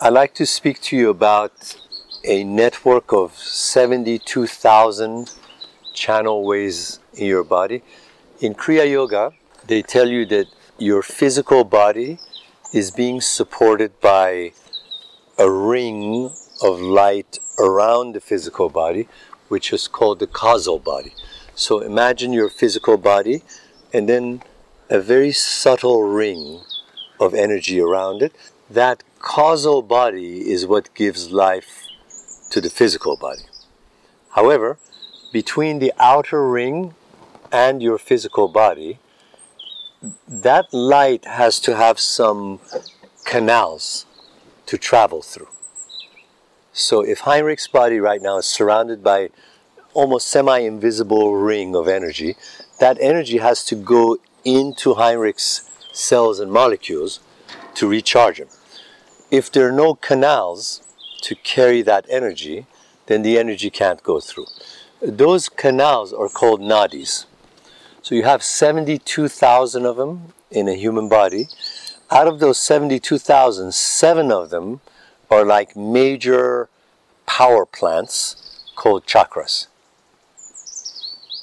I'd like to speak to you about a network of 72,000 channel ways in your body. In Kriya Yoga, they tell you that your physical body is being supported by a ring of light around the physical body, which is called the causal body. So imagine your physical body and then a very subtle ring of energy around it. That causal body is what gives life to the physical body. However, between the outer ring and your physical body, that light has to have some canals to travel through. So if Heinrich's body right now is surrounded by almost semi-invisible ring of energy, that energy has to go into Heinrich's cells and molecules to recharge him. If there are no canals to carry that energy, then the energy can't go through. Those canals are called nadis. So you have 72,000 of them in a human body. Out of those 72,000, seven of them are like major power plants called chakras.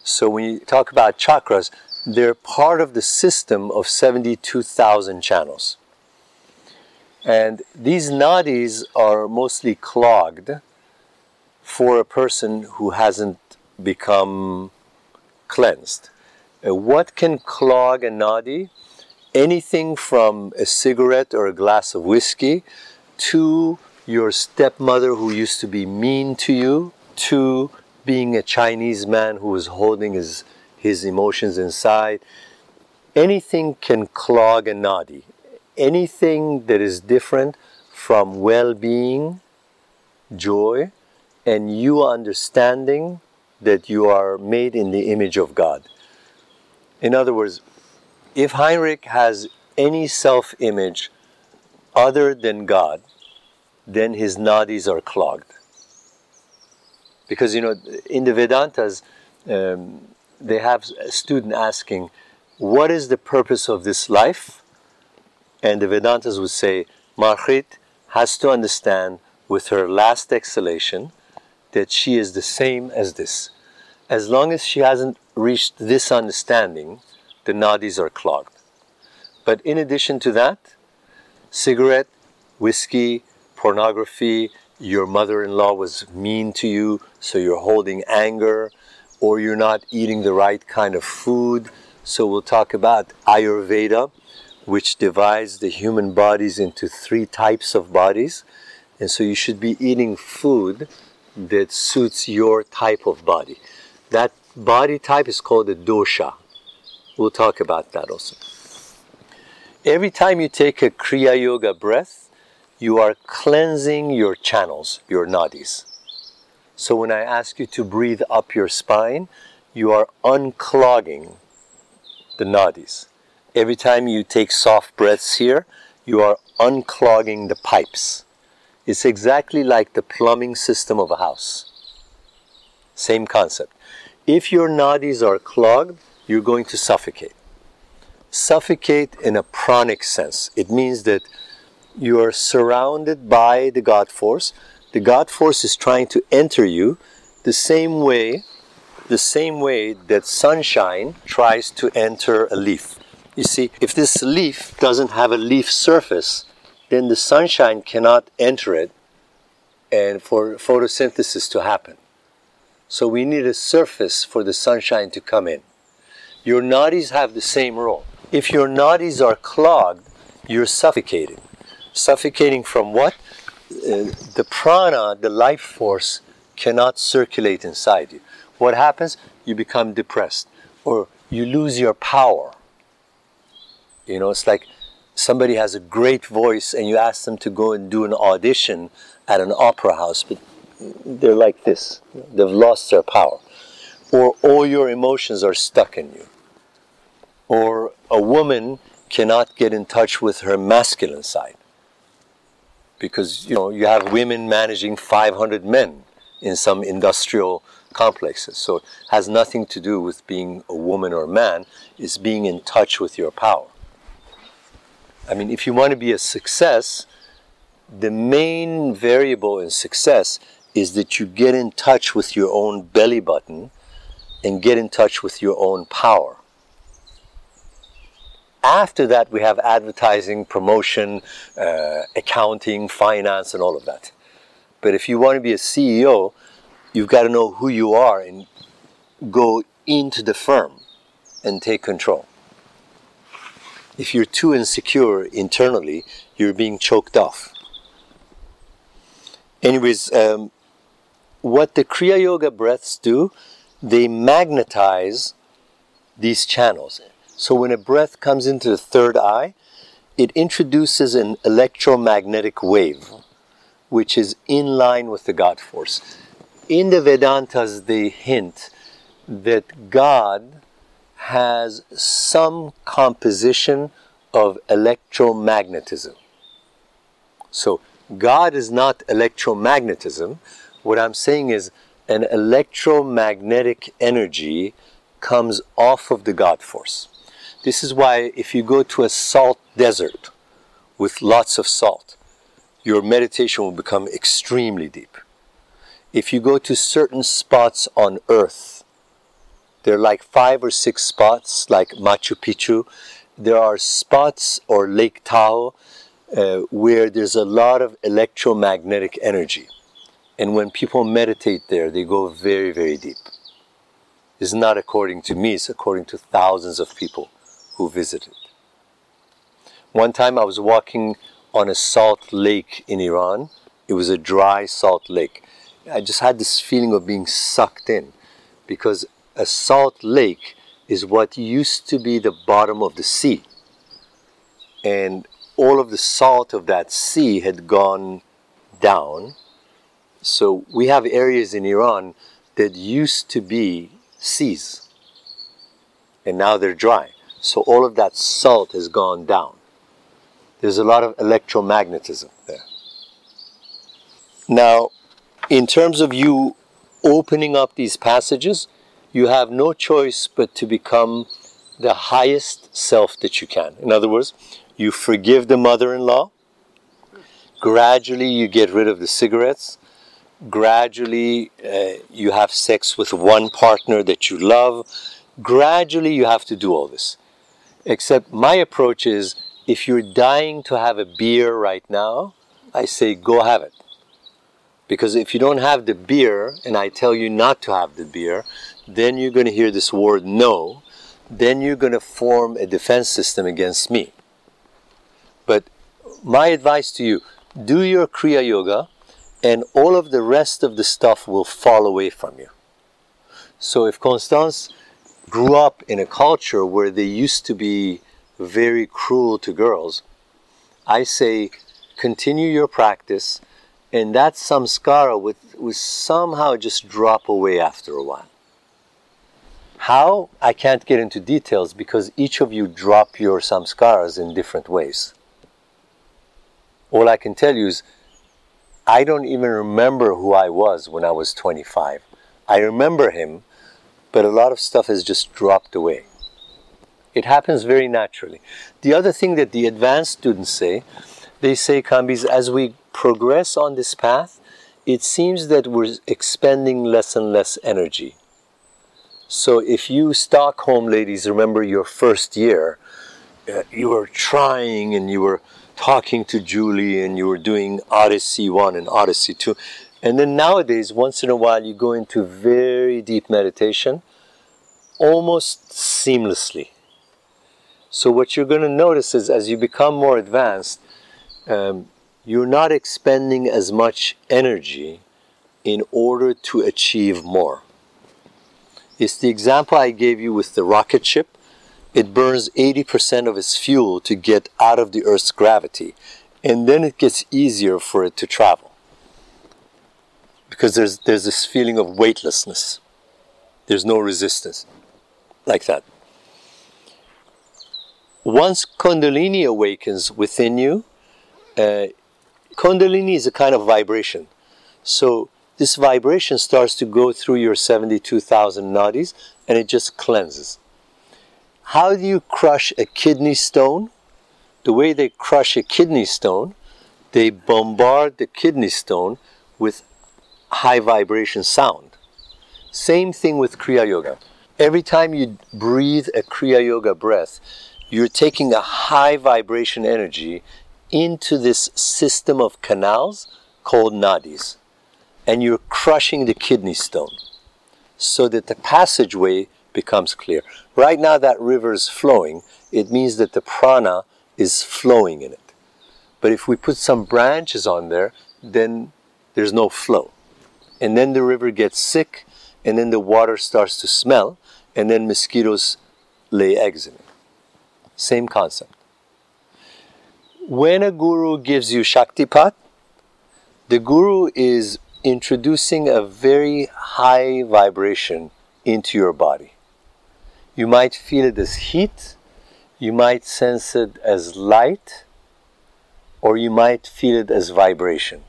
So when you talk about chakras, they're part of the system of 72,000 channels. And these nadis are mostly clogged for a person who hasn't become cleansed. Uh, what can clog a nadi? Anything from a cigarette or a glass of whiskey to your stepmother who used to be mean to you to being a Chinese man who was holding his, his emotions inside. Anything can clog a nadi. Anything that is different from well being, joy, and you understanding that you are made in the image of God. In other words, if Heinrich has any self image other than God, then his nadis are clogged. Because, you know, in the Vedantas, um, they have a student asking, What is the purpose of this life? And the Vedantas would say, Margrit has to understand with her last exhalation that she is the same as this. As long as she hasn't reached this understanding, the nadis are clogged. But in addition to that, cigarette, whiskey, pornography, your mother in law was mean to you, so you're holding anger, or you're not eating the right kind of food. So we'll talk about Ayurveda, which divides the human bodies into three types of bodies. And so you should be eating food that suits your type of body. That body type is called a dosha. We'll talk about that also. Every time you take a Kriya Yoga breath, you are cleansing your channels, your nadis. So when I ask you to breathe up your spine, you are unclogging the nadis. Every time you take soft breaths here, you are unclogging the pipes. It's exactly like the plumbing system of a house. Same concept. If your nadis are clogged, you're going to suffocate. Suffocate in a pranic sense. It means that you are surrounded by the God force. The God force is trying to enter you the same way, the same way that sunshine tries to enter a leaf. You see, if this leaf doesn't have a leaf surface, then the sunshine cannot enter it and for photosynthesis to happen. So we need a surface for the sunshine to come in. Your nadis have the same role. If your nadis are clogged, you're suffocating. Suffocating from what? Uh, the prana, the life force, cannot circulate inside you. What happens? You become depressed or you lose your power. You know, it's like somebody has a great voice and you ask them to go and do an audition at an opera house, but they're like this. They've lost their power. Or all your emotions are stuck in you. Or a woman cannot get in touch with her masculine side because you know you have women managing 500 men in some industrial complexes. So it has nothing to do with being a woman or a man, it's being in touch with your power. I mean, if you want to be a success, the main variable in success is that you get in touch with your own belly button and get in touch with your own power. After that, we have advertising, promotion, uh, accounting, finance, and all of that. But if you want to be a CEO, you've got to know who you are and go into the firm and take control. If you're too insecure internally, you're being choked off. Anyways, um, what the Kriya Yoga breaths do, they magnetize these channels. So when a breath comes into the third eye, it introduces an electromagnetic wave, which is in line with the God force. In the Vedantas, they hint that God has some composition of electromagnetism. So God is not electromagnetism. What I'm saying is an electromagnetic energy comes off of the God force. This is why if you go to a salt desert with lots of salt, your meditation will become extremely deep. If you go to certain spots on earth, there are like five or six spots, like Machu Picchu. There are spots or Lake Tahoe uh, where there's a lot of electromagnetic energy. And when people meditate there, they go very, very deep. It's not according to me, it's according to thousands of people who visited. One time I was walking on a salt lake in Iran. It was a dry salt lake. I just had this feeling of being sucked in because a salt lake is what used to be the bottom of the sea. And all of the salt of that sea had gone down. So we have areas in Iran that used to be seas. And now they're dry. So all of that salt has gone down. There's a lot of electromagnetism there. Now, in terms of you opening up these passages, you have no choice but to become the highest self that you can. In other words, you forgive the mother in law, gradually, you get rid of the cigarettes, gradually, uh, you have sex with one partner that you love, gradually, you have to do all this. Except my approach is if you're dying to have a beer right now, I say go have it. Because if you don't have the beer and I tell you not to have the beer, then you're going to hear this word no. Then you're going to form a defense system against me. But my advice to you do your Kriya Yoga, and all of the rest of the stuff will fall away from you. So if Constance grew up in a culture where they used to be very cruel to girls, I say continue your practice, and that samskara would, would somehow just drop away after a while. How? I can't get into details because each of you drop your samskaras in different ways. All I can tell you is I don't even remember who I was when I was 25. I remember him but a lot of stuff has just dropped away. It happens very naturally. The other thing that the advanced students say, they say, Kambiz, as we progress on this path, it seems that we're expending less and less energy. So if you Stockholm ladies remember your first year, uh, you were trying and you were talking to Julie and you were doing Odyssey 1 and Odyssey 2. And then nowadays, once in a while, you go into very deep meditation almost seamlessly. So, what you're going to notice is as you become more advanced, um, you're not expending as much energy in order to achieve more. It's the example I gave you with the rocket ship. It burns 80% of its fuel to get out of the Earth's gravity, and then it gets easier for it to travel because there's, there's this feeling of weightlessness. There's no resistance like that. Once Kundalini awakens within you, uh, Kundalini is a kind of vibration. So this vibration starts to go through your 72,000 nadis and it just cleanses. How do you crush a kidney stone? The way they crush a kidney stone, they bombard the kidney stone with high vibration sound. Same thing with Kriya Yoga. Every time you breathe a Kriya Yoga breath, you're taking a high vibration energy into this system of canals called nadis. And you're crushing the kidney stone so that the passageway becomes clear. Right now, that river is flowing, it means that the prana is flowing in it. But if we put some branches on there, then there's no flow. And then the river gets sick, and then the water starts to smell, and then mosquitoes lay eggs in it. Same concept. When a guru gives you Shaktipat, the guru is introducing a very high vibration into your body. You might feel it as heat, you might sense it as light, or you might feel it as vibration.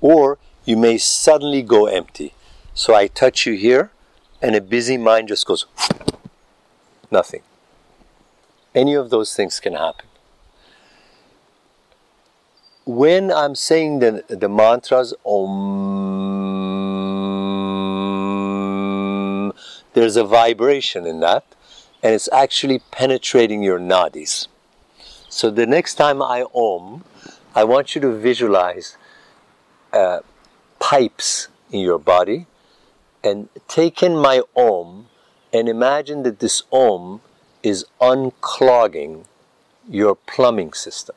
Or you may suddenly go empty. So I touch you here, and a busy mind just goes nothing. Any of those things can happen. When I'm saying the, the mantras, om, there's a vibration in that, and it's actually penetrating your nadis. So the next time I om, I want you to visualize uh, pipes in your body and take in my om and imagine that this om is unclogging your plumbing system.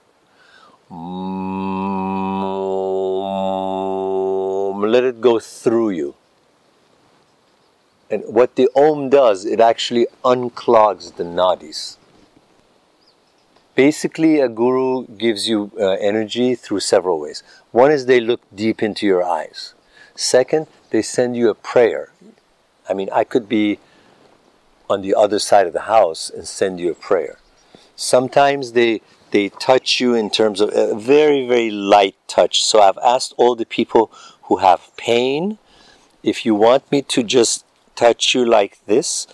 Let it go through you. And what the Om does, it actually unclogs the nadis. Basically, a guru gives you uh, energy through several ways. One is they look deep into your eyes. Second, they send you a prayer. I mean, I could be on the other side of the house and send you a prayer. Sometimes they they touch you in terms of a very very light touch. So I've asked all the people who have pain if you want me to just touch you like this,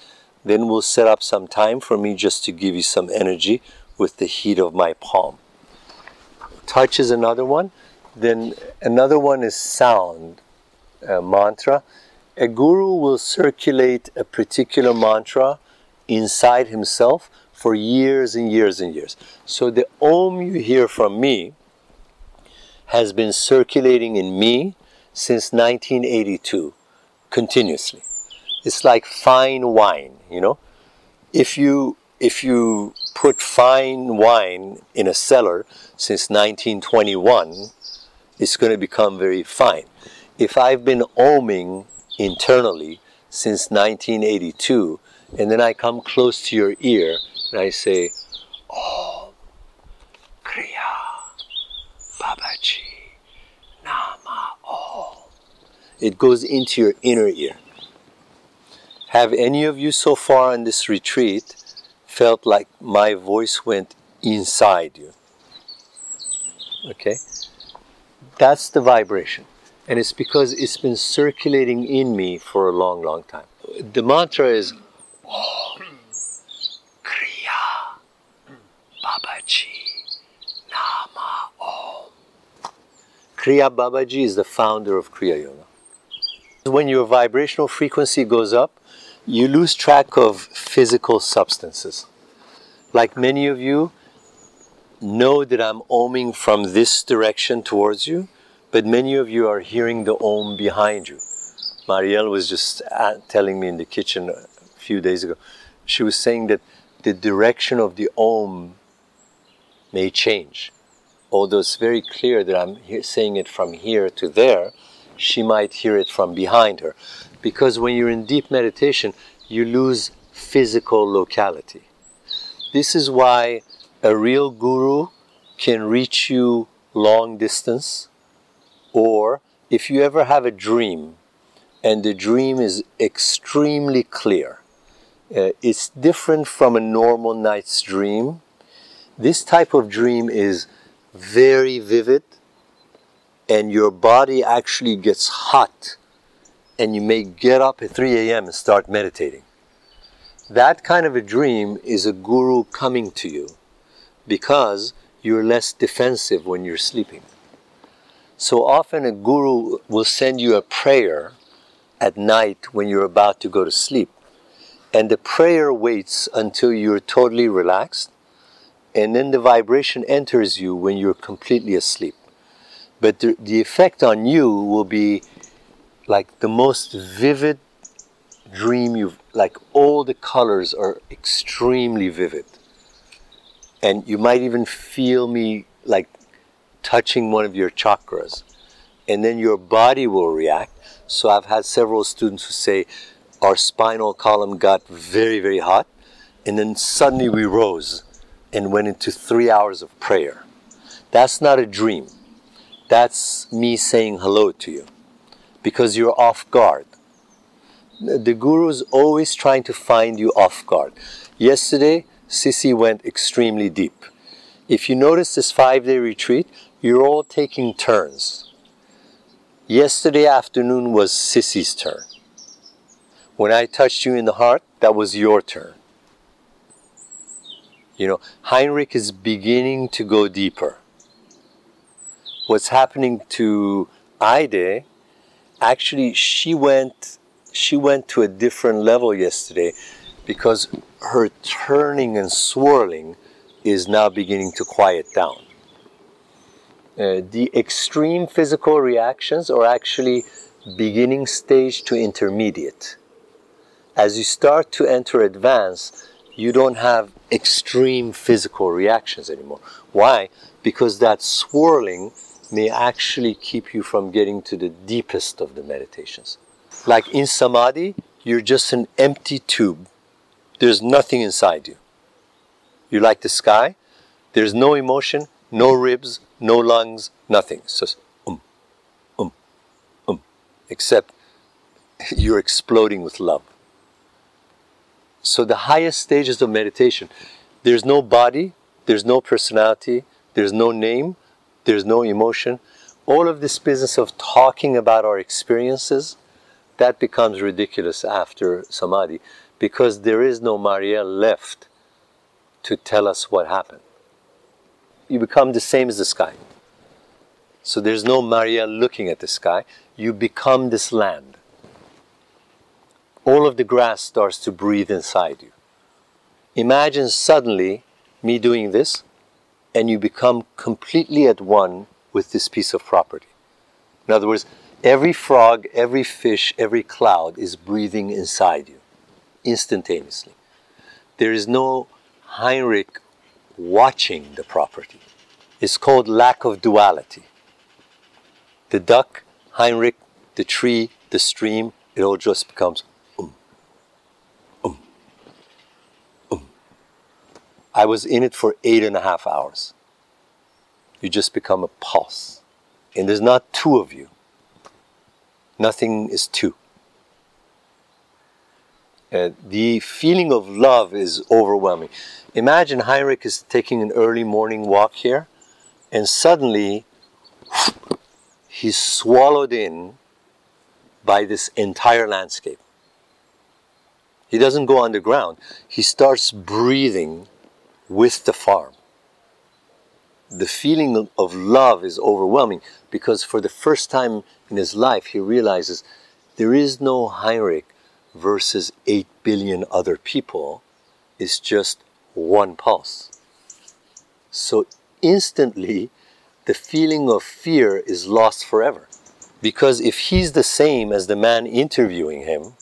then we'll set up some time for me just to give you some energy with the heat of my palm. Touch is another one. Then another one is sound, a mantra a guru will circulate a particular mantra inside himself for years and years and years. So the Om you hear from me has been circulating in me since 1982, continuously. It's like fine wine, you know. If you if you put fine wine in a cellar since 1921, it's going to become very fine. If I've been oming internally since 1982, and then I come close to your ear and I say, Oh, Kriya, Babaji, Nama, Oh. It goes into your inner ear. Have any of you so far on this retreat felt like my voice went inside you? Okay? That's the vibration and it's because it's been circulating in me for a long, long time. The mantra is Om Kriya Babaji Nama Om. Kriya Babaji is the founder of Kriya Yoga. When your vibrational frequency goes up, you lose track of physical substances. Like many of you know that I'm oming from this direction towards you but many of you are hearing the Om behind you. Marielle was just uh, telling me in the kitchen few days ago. She was saying that the direction of the Om may change. Although it's very clear that I'm saying it from here to there, she might hear it from behind her. Because when you're in deep meditation, you lose physical locality. This is why a real guru can reach you long distance or if you ever have a dream and the dream is extremely clear, uh, it's different from a normal night's dream. This type of dream is very vivid and your body actually gets hot and you may get up at 3 a.m. and start meditating. That kind of a dream is a guru coming to you because you're less defensive when you're sleeping. So often a guru will send you a prayer at night when you're about to go to sleep. And the prayer waits until you're totally relaxed, and then the vibration enters you when you're completely asleep. But the, the effect on you will be like the most vivid dream you've, like all the colors are extremely vivid. And you might even feel me like touching one of your chakras, and then your body will react. So I've had several students who say our spinal column got very, very hot, and then suddenly we rose and went into three hours of prayer. That's not a dream. That's me saying hello to you because you're off guard. The guru is always trying to find you off guard. Yesterday, Sissy went extremely deep. If you notice this five day retreat, you're all taking turns. Yesterday afternoon was Sissy's turn. When I touched you in the heart, that was your turn. You know, Heinrich is beginning to go deeper. What's happening to Ide, actually, she went, she went to a different level yesterday because her turning and swirling is now beginning to quiet down. Uh, the extreme physical reactions are actually beginning stage to intermediate. As you start to enter advance, you don't have extreme physical reactions anymore. Why? Because that swirling may actually keep you from getting to the deepest of the meditations. Like in samadhi, you're just an empty tube. There's nothing inside you. You're like the sky. There's no emotion, no ribs, no lungs, nothing. It's just um, um, um, except you're exploding with love. So the highest stages of meditation, there's no body, there's no personality, there's no name, there's no emotion. All of this business of talking about our experiences, that becomes ridiculous after samadhi because there is no Maria left to tell us what happened you become the same as the sky. So there's no Maria looking at the sky. You become this land. All of the grass starts to breathe inside you. Imagine suddenly me doing this, and you become completely at one with this piece of property. In other words, every frog, every fish, every cloud is breathing inside you instantaneously. There is no Heinrich watching the property. It's called lack of duality. The duck, Heinrich, the tree, the stream, it all just becomes um, um, um. I was in it for eight and a half hours. You just become a pulse. And there's not two of you. Nothing is two. Uh, the feeling of love is overwhelming. Imagine Heinrich is taking an early morning walk here, and suddenly he's swallowed in by this entire landscape. He doesn't go underground, he starts breathing with the farm. The feeling of love is overwhelming because for the first time in his life, he realizes there is no Heinrich versus 8 billion other people, it's just one pulse. So instantly, the feeling of fear is lost forever. Because if he's the same as the man interviewing him,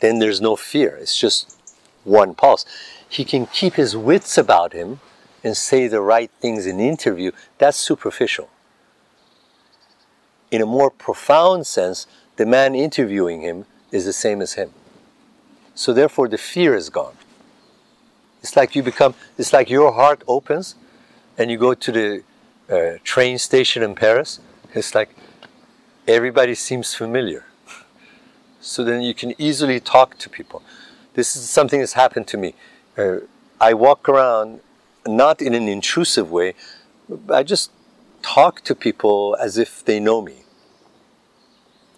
then there's no fear. It's just one pulse. He can keep his wits about him and say the right things in interview. That's superficial. In a more profound sense, the man interviewing him is the same as him. So therefore, the fear is gone. It's like you become, it's like your heart opens and you go to the uh, train station in Paris. It's like everybody seems familiar. so then you can easily talk to people. This is something that's happened to me. Uh, I walk around not in an intrusive way, I just talk to people as if they know me.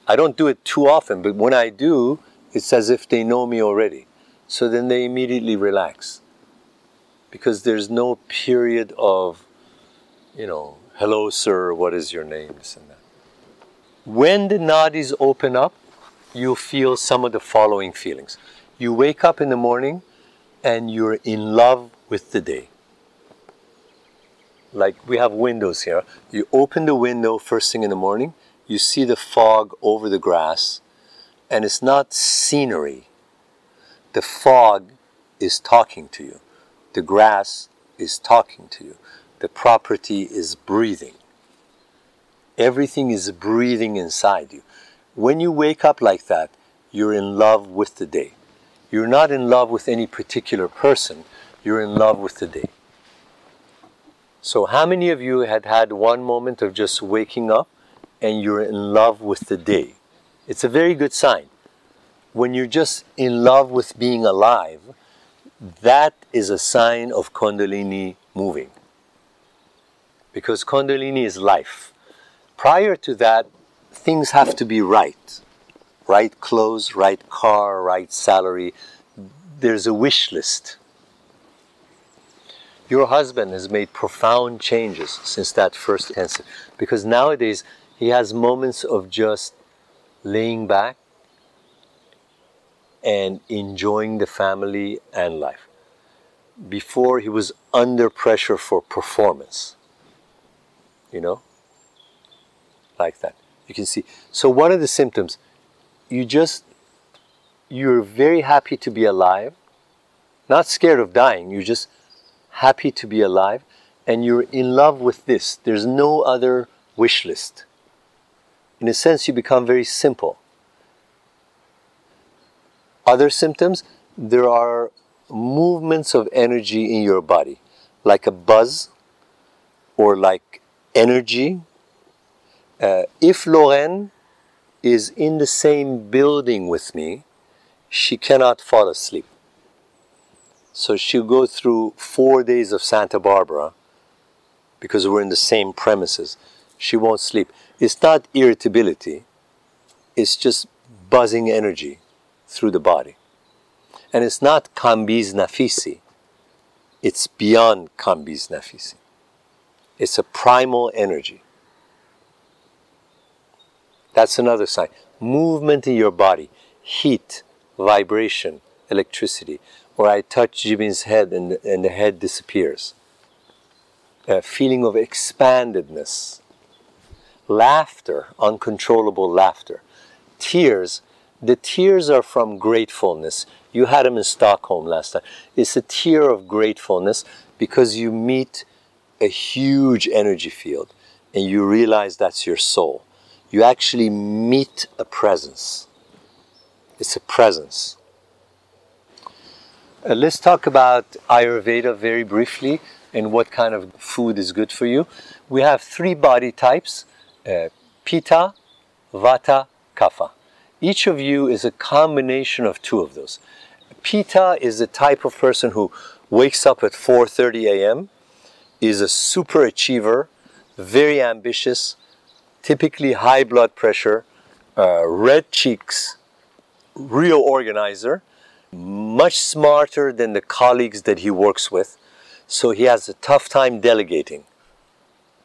I don't do it too often, but when I do, it's as if they know me already. So then they immediately relax. because there's no period of, you know, hello, sir, what is your name? This and that. When the nadis open up, you'll feel some of the following feelings. You wake up in the morning and you're in love with the day. Like we have windows here. You open the window first thing in the morning, you see the fog over the grass, and it's not scenery. The fog is talking to you. The grass is talking to you. The property is breathing. Everything is breathing inside you. When you wake up like that, you're in love with the day. You're not in love with any particular person, you're in love with the day. So, how many of you had had one moment of just waking up and you're in love with the day? It's a very good sign. When you're just in love with being alive, that is a sign of Kundalini moving. Because Kundalini is life. Prior to that, things have to be right. Right clothes, right car, right salary. There's a wish list. Your husband has made profound changes since that first intensive because nowadays he has moments of just laying back and enjoying the family and life. Before he was under pressure for performance. You know? Like that. You can see. So, what are the symptoms? You just, you're very happy to be alive, not scared of dying, you're just happy to be alive, and you're in love with this. There's no other wish list. In a sense, you become very simple. Other symptoms, there are movements of energy in your body, like a buzz or like energy. Uh, if Lorraine is in the same building with me, she cannot fall asleep. So she'll go through four days of Santa Barbara because we're in the same premises. She won't sleep. It's not irritability, it's just buzzing energy through the body. And it's not Kambiz Naficy, it's beyond Kambiz Naficy. It's a primal energy. That's another sign. Movement in your body, heat, vibration, electricity. Or I touch Jibin's head and, and the head disappears. A feeling of expandedness. Laughter, uncontrollable laughter. Tears, the tears are from gratefulness. You had them in Stockholm last time. It's a tear of gratefulness because you meet a huge energy field and you realize that's your soul. You actually meet a presence. It's a presence. Uh, let's talk about Ayurveda very briefly and what kind of food is good for you. We have three body types uh, Pitta, Vata, Kapha. Each of you is a combination of two of those. Pitta is the type of person who wakes up at 4:30 a.m., is a super achiever, very ambitious, typically high blood pressure, uh, red cheeks, real organizer, much smarter than the colleagues that he works with, so he has a tough time delegating.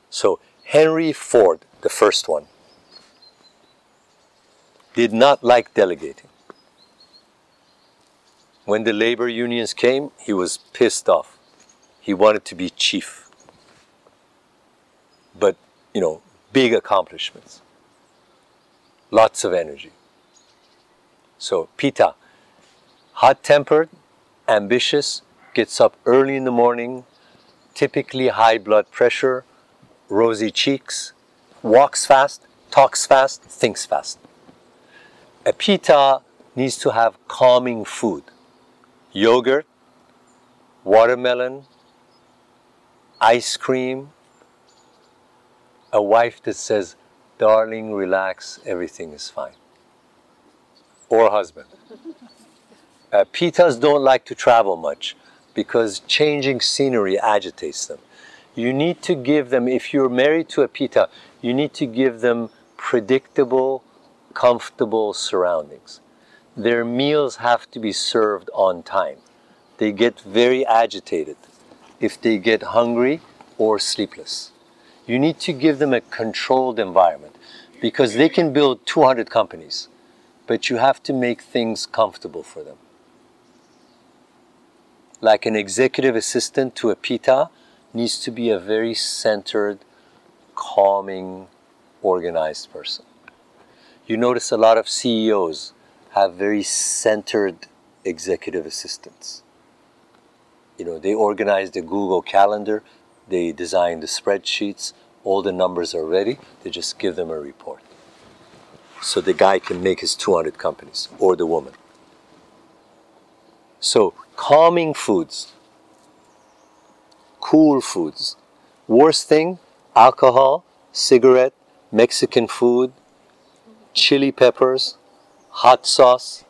So Henry Ford, the first one, did not like delegating. When the labor unions came, he was pissed off. He wanted to be chief. But, you know, big accomplishments, lots of energy. So, Pitta, hot tempered, ambitious, gets up early in the morning, typically high blood pressure, rosy cheeks, walks fast, talks fast, thinks fast. A Pitta needs to have calming food yogurt, watermelon, ice cream, a wife that says, Darling, relax, everything is fine. Or husband. Uh, Pittas don't like to travel much because changing scenery agitates them. You need to give them, if you're married to a pitta, you need to give them predictable, comfortable surroundings. Their meals have to be served on time. They get very agitated if they get hungry or sleepless. You need to give them a controlled environment because they can build 200 companies, but you have to make things comfortable for them. Like an executive assistant to a pitta needs to be a very centered, calming, organized person. You notice a lot of CEOs have very centered executive assistants. You know, they organize the Google Calendar, they design the spreadsheets, all the numbers are ready, they just give them a report. So the guy can make his 200 companies, or the woman. So, calming foods, cool foods. Worst thing alcohol, cigarette, Mexican food, chili peppers, hot sauce,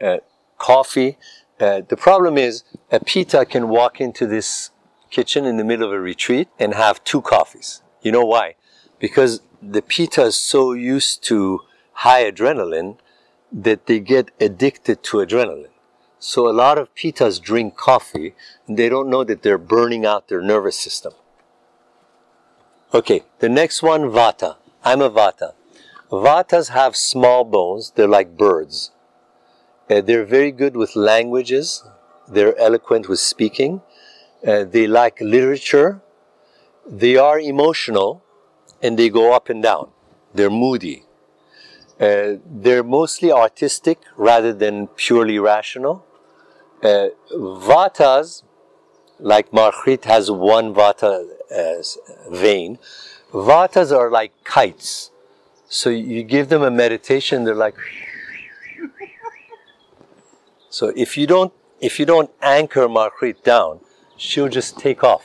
uh, coffee. Uh, the problem is a pitta can walk into this kitchen in the middle of a retreat and have two coffees. You know why? Because the pitta is so used to high adrenaline that they get addicted to adrenaline. So a lot of pittas drink coffee and they don't know that they're burning out their nervous system. Okay, the next one, vata. I'm a vata. Vatas have small bones, they're like birds. Uh, they're very good with languages, they're eloquent with speaking, uh, they like literature, they are emotional, and they go up and down. They're moody. Uh, they're mostly artistic rather than purely rational. Uh, vatas, like Margrit has one vata uh, vein, vatas are like kites. So you give them a meditation, they're like. So if you don't if you don't anchor Margrit down, she'll just take off.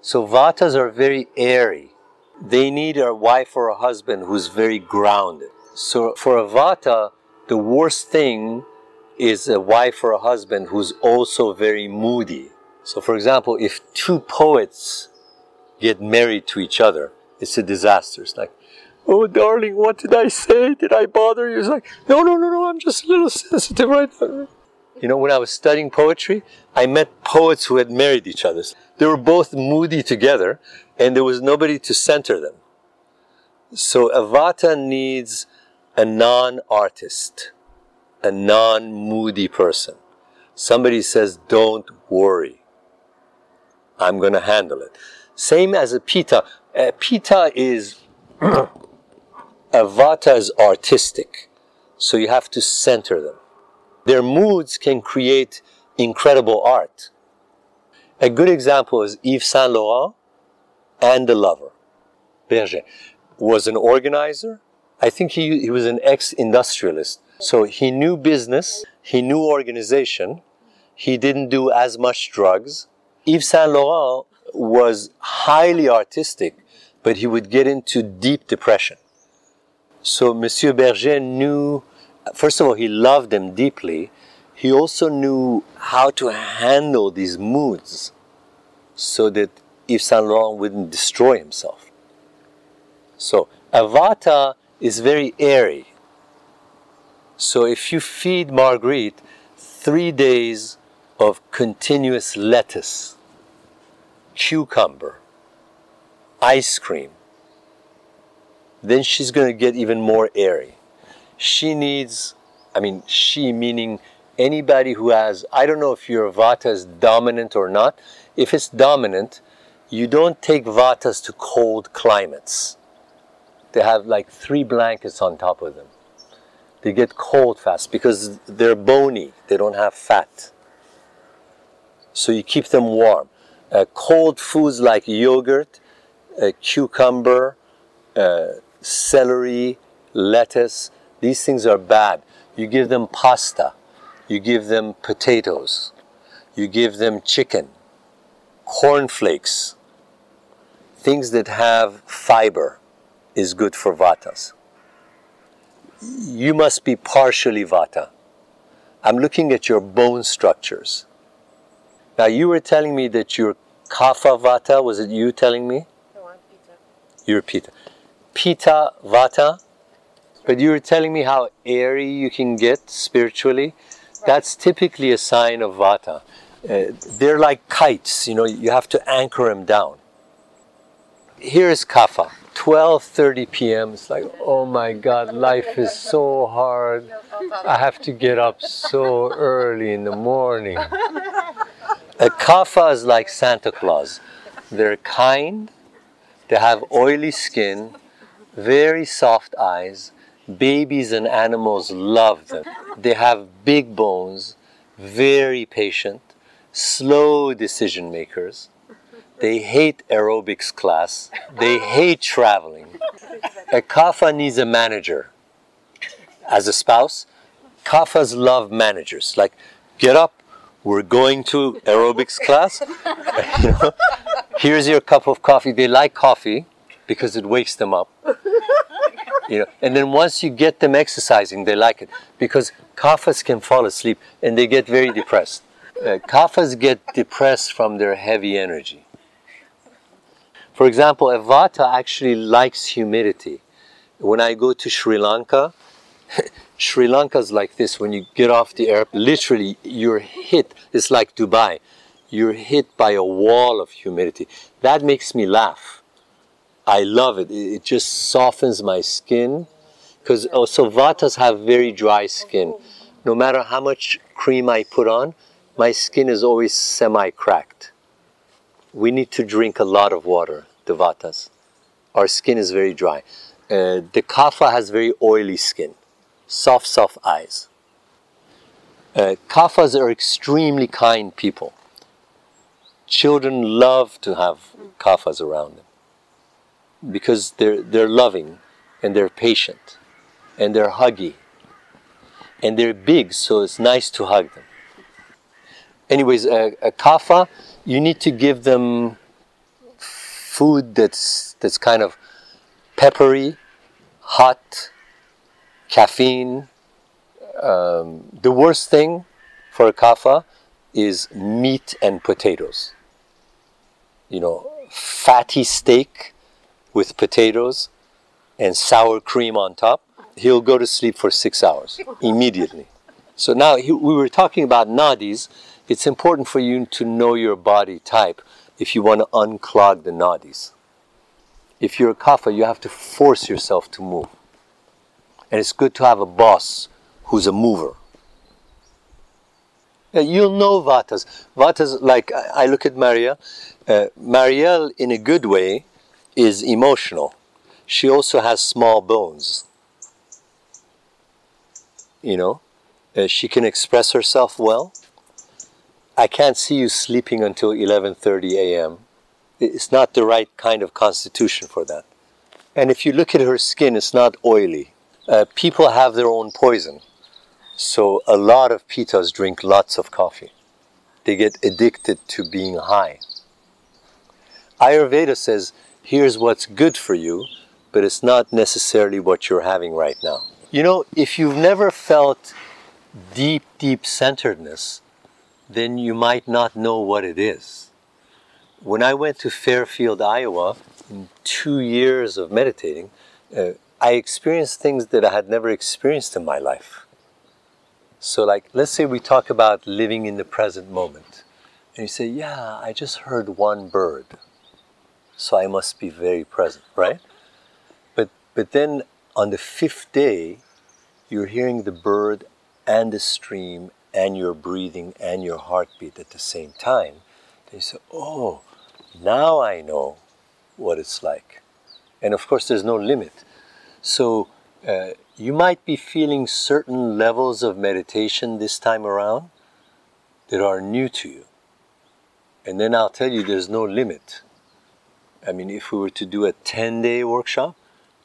So vatas are very airy. They need a wife or a husband who's very grounded. So for a vata, the worst thing is a wife or a husband who's also very moody. So for example, if two poets get married to each other, it's a disaster. It's like, oh darling, what did I say? Did I bother you? It's like, no, no, no, no, I'm just a little sensitive right now. You know, when I was studying poetry, I met poets who had married each other. They were both moody together, and there was nobody to center them. So A vata needs a non-artist, a non-moody person. Somebody says, don't worry. I'm going to handle it. Same as a pitta. A pitta is, A vata is artistic. So you have to center them. Their moods can create incredible art. A good example is Yves Saint Laurent and the lover. Berger was an organizer. I think he, he was an ex industrialist. So he knew business, he knew organization, he didn't do as much drugs. Yves Saint Laurent was highly artistic, but he would get into deep depression. So Monsieur Berger knew first of all, he loved them deeply. He also knew how to handle these moods so that Yves Saint Laurent wouldn't destroy himself. So, A vata is very airy. So, if you feed Marguerite three days of continuous lettuce, cucumber, ice cream, then she's going to get even more airy she needs, I mean, she meaning anybody who has, I don't know if your vata is dominant or not. If it's dominant, you don't take vatas to cold climates. They have like three blankets on top of them. They get cold fast because they're bony, they don't have fat. So you keep them warm. Uh, cold foods like yogurt, uh, cucumber, uh, celery, lettuce, these things are bad. You give them pasta, you give them potatoes, you give them chicken, cornflakes, things that have fiber is good for vatas. You must be partially vata. I'm looking at your bone structures. Now, you were telling me that you're kapha vata. Was it you telling me? No, I'm pitta. You're pitta. Pitta vata but you were telling me how airy you can get spiritually. Right. That's typically a sign of vata. Uh, they're like kites, you know, you have to anchor them down. Here's Kapha, 12:30 p.m. It's like, oh my God, life is so hard. I have to get up so early in the morning. A Kapha is like Santa Claus. They're kind, they have oily skin, very soft eyes. Babies and animals love them. They have big bones, very patient, slow decision makers. They hate aerobics class. They hate traveling. A kapha needs a manager. As a spouse, kaphas love managers. Like, get up, we're going to aerobics class. you know, here's your cup of coffee. They like coffee because it wakes them up. You know, and then once you get them exercising, they like it because kaphas can fall asleep and they get very depressed. Uh, kaphas get depressed from their heavy energy. For example, a vata actually likes humidity. When I go to Sri Lanka, Sri Lanka is like this. When you get off the airplane, literally you're hit. It's like Dubai. You're hit by a wall of humidity. That makes me laugh. I love it. It just softens my skin. Because also oh, vatas have very dry skin. No matter how much cream I put on, my skin is always semi-cracked. We need to drink a lot of water the vatas. Our skin is very dry. Uh, the kapha has very oily skin, soft, soft eyes. Uh, kaphas are extremely kind people. Children love to have kaphas around them because they're, they're loving and they're patient and they're huggy and they're big, so it's nice to hug them. Anyways, a, a kapha, you need to give them food that's that's kind of peppery, hot, caffeine. Um, the worst thing for a kapha is meat and potatoes. You know, fatty steak with potatoes and sour cream on top. He'll go to sleep for six hours immediately. So now he, we were talking about nadis. It's important for you to know your body type if you want to unclog the nadis. If you're a kapha, you have to force yourself to move. And it's good to have a boss who's a mover. You'll know vatas. Vatas, like I look at Maria, uh, Marielle, in a good way, is emotional. She also has small bones. You know, uh, she can express herself well. I can't see you sleeping until 11:30 a.m. It's not the right kind of constitution for that. And if you look at her skin, it's not oily. Uh, people have their own poison. So a lot of pittas drink lots of coffee. They get addicted to being high. Ayurveda says, here's what's good for you, but it's not necessarily what you're having right now. You know, if you've never felt deep, deep centeredness, then you might not know what it is. When I went to Fairfield, Iowa, in two years of meditating, uh, I experienced things that I had never experienced in my life. So, like, let's say we talk about living in the present moment. And you say, Yeah, I just heard one bird. So I must be very present, right? But, but then on the fifth day, you're hearing the bird and the stream and your breathing and your heartbeat at the same time, then you say, oh, now I know what it's like. And of course, there's no limit. So uh, you might be feeling certain levels of meditation this time around that are new to you. And then I'll tell you there's no limit. I mean, if we were to do a 10 day workshop,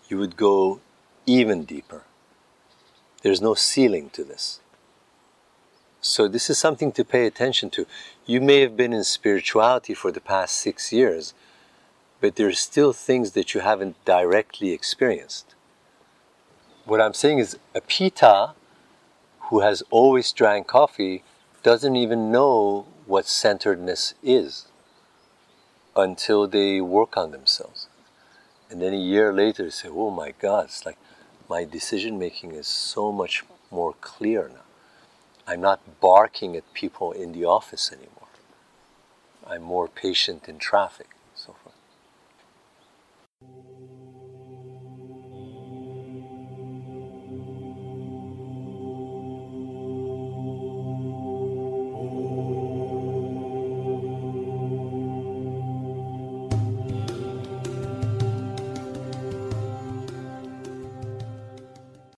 you would go even deeper. There's no ceiling to this. So this is something to pay attention to. You may have been in spirituality for the past six years, but there's still things that you haven't directly experienced. What I'm saying is a pitta who has always drank coffee doesn't even know what centeredness is until they work on themselves. And then a year later, they say, oh my God, it's like my decision making is so much more clear now. I'm not barking at people in the office anymore. I'm more patient in traffic.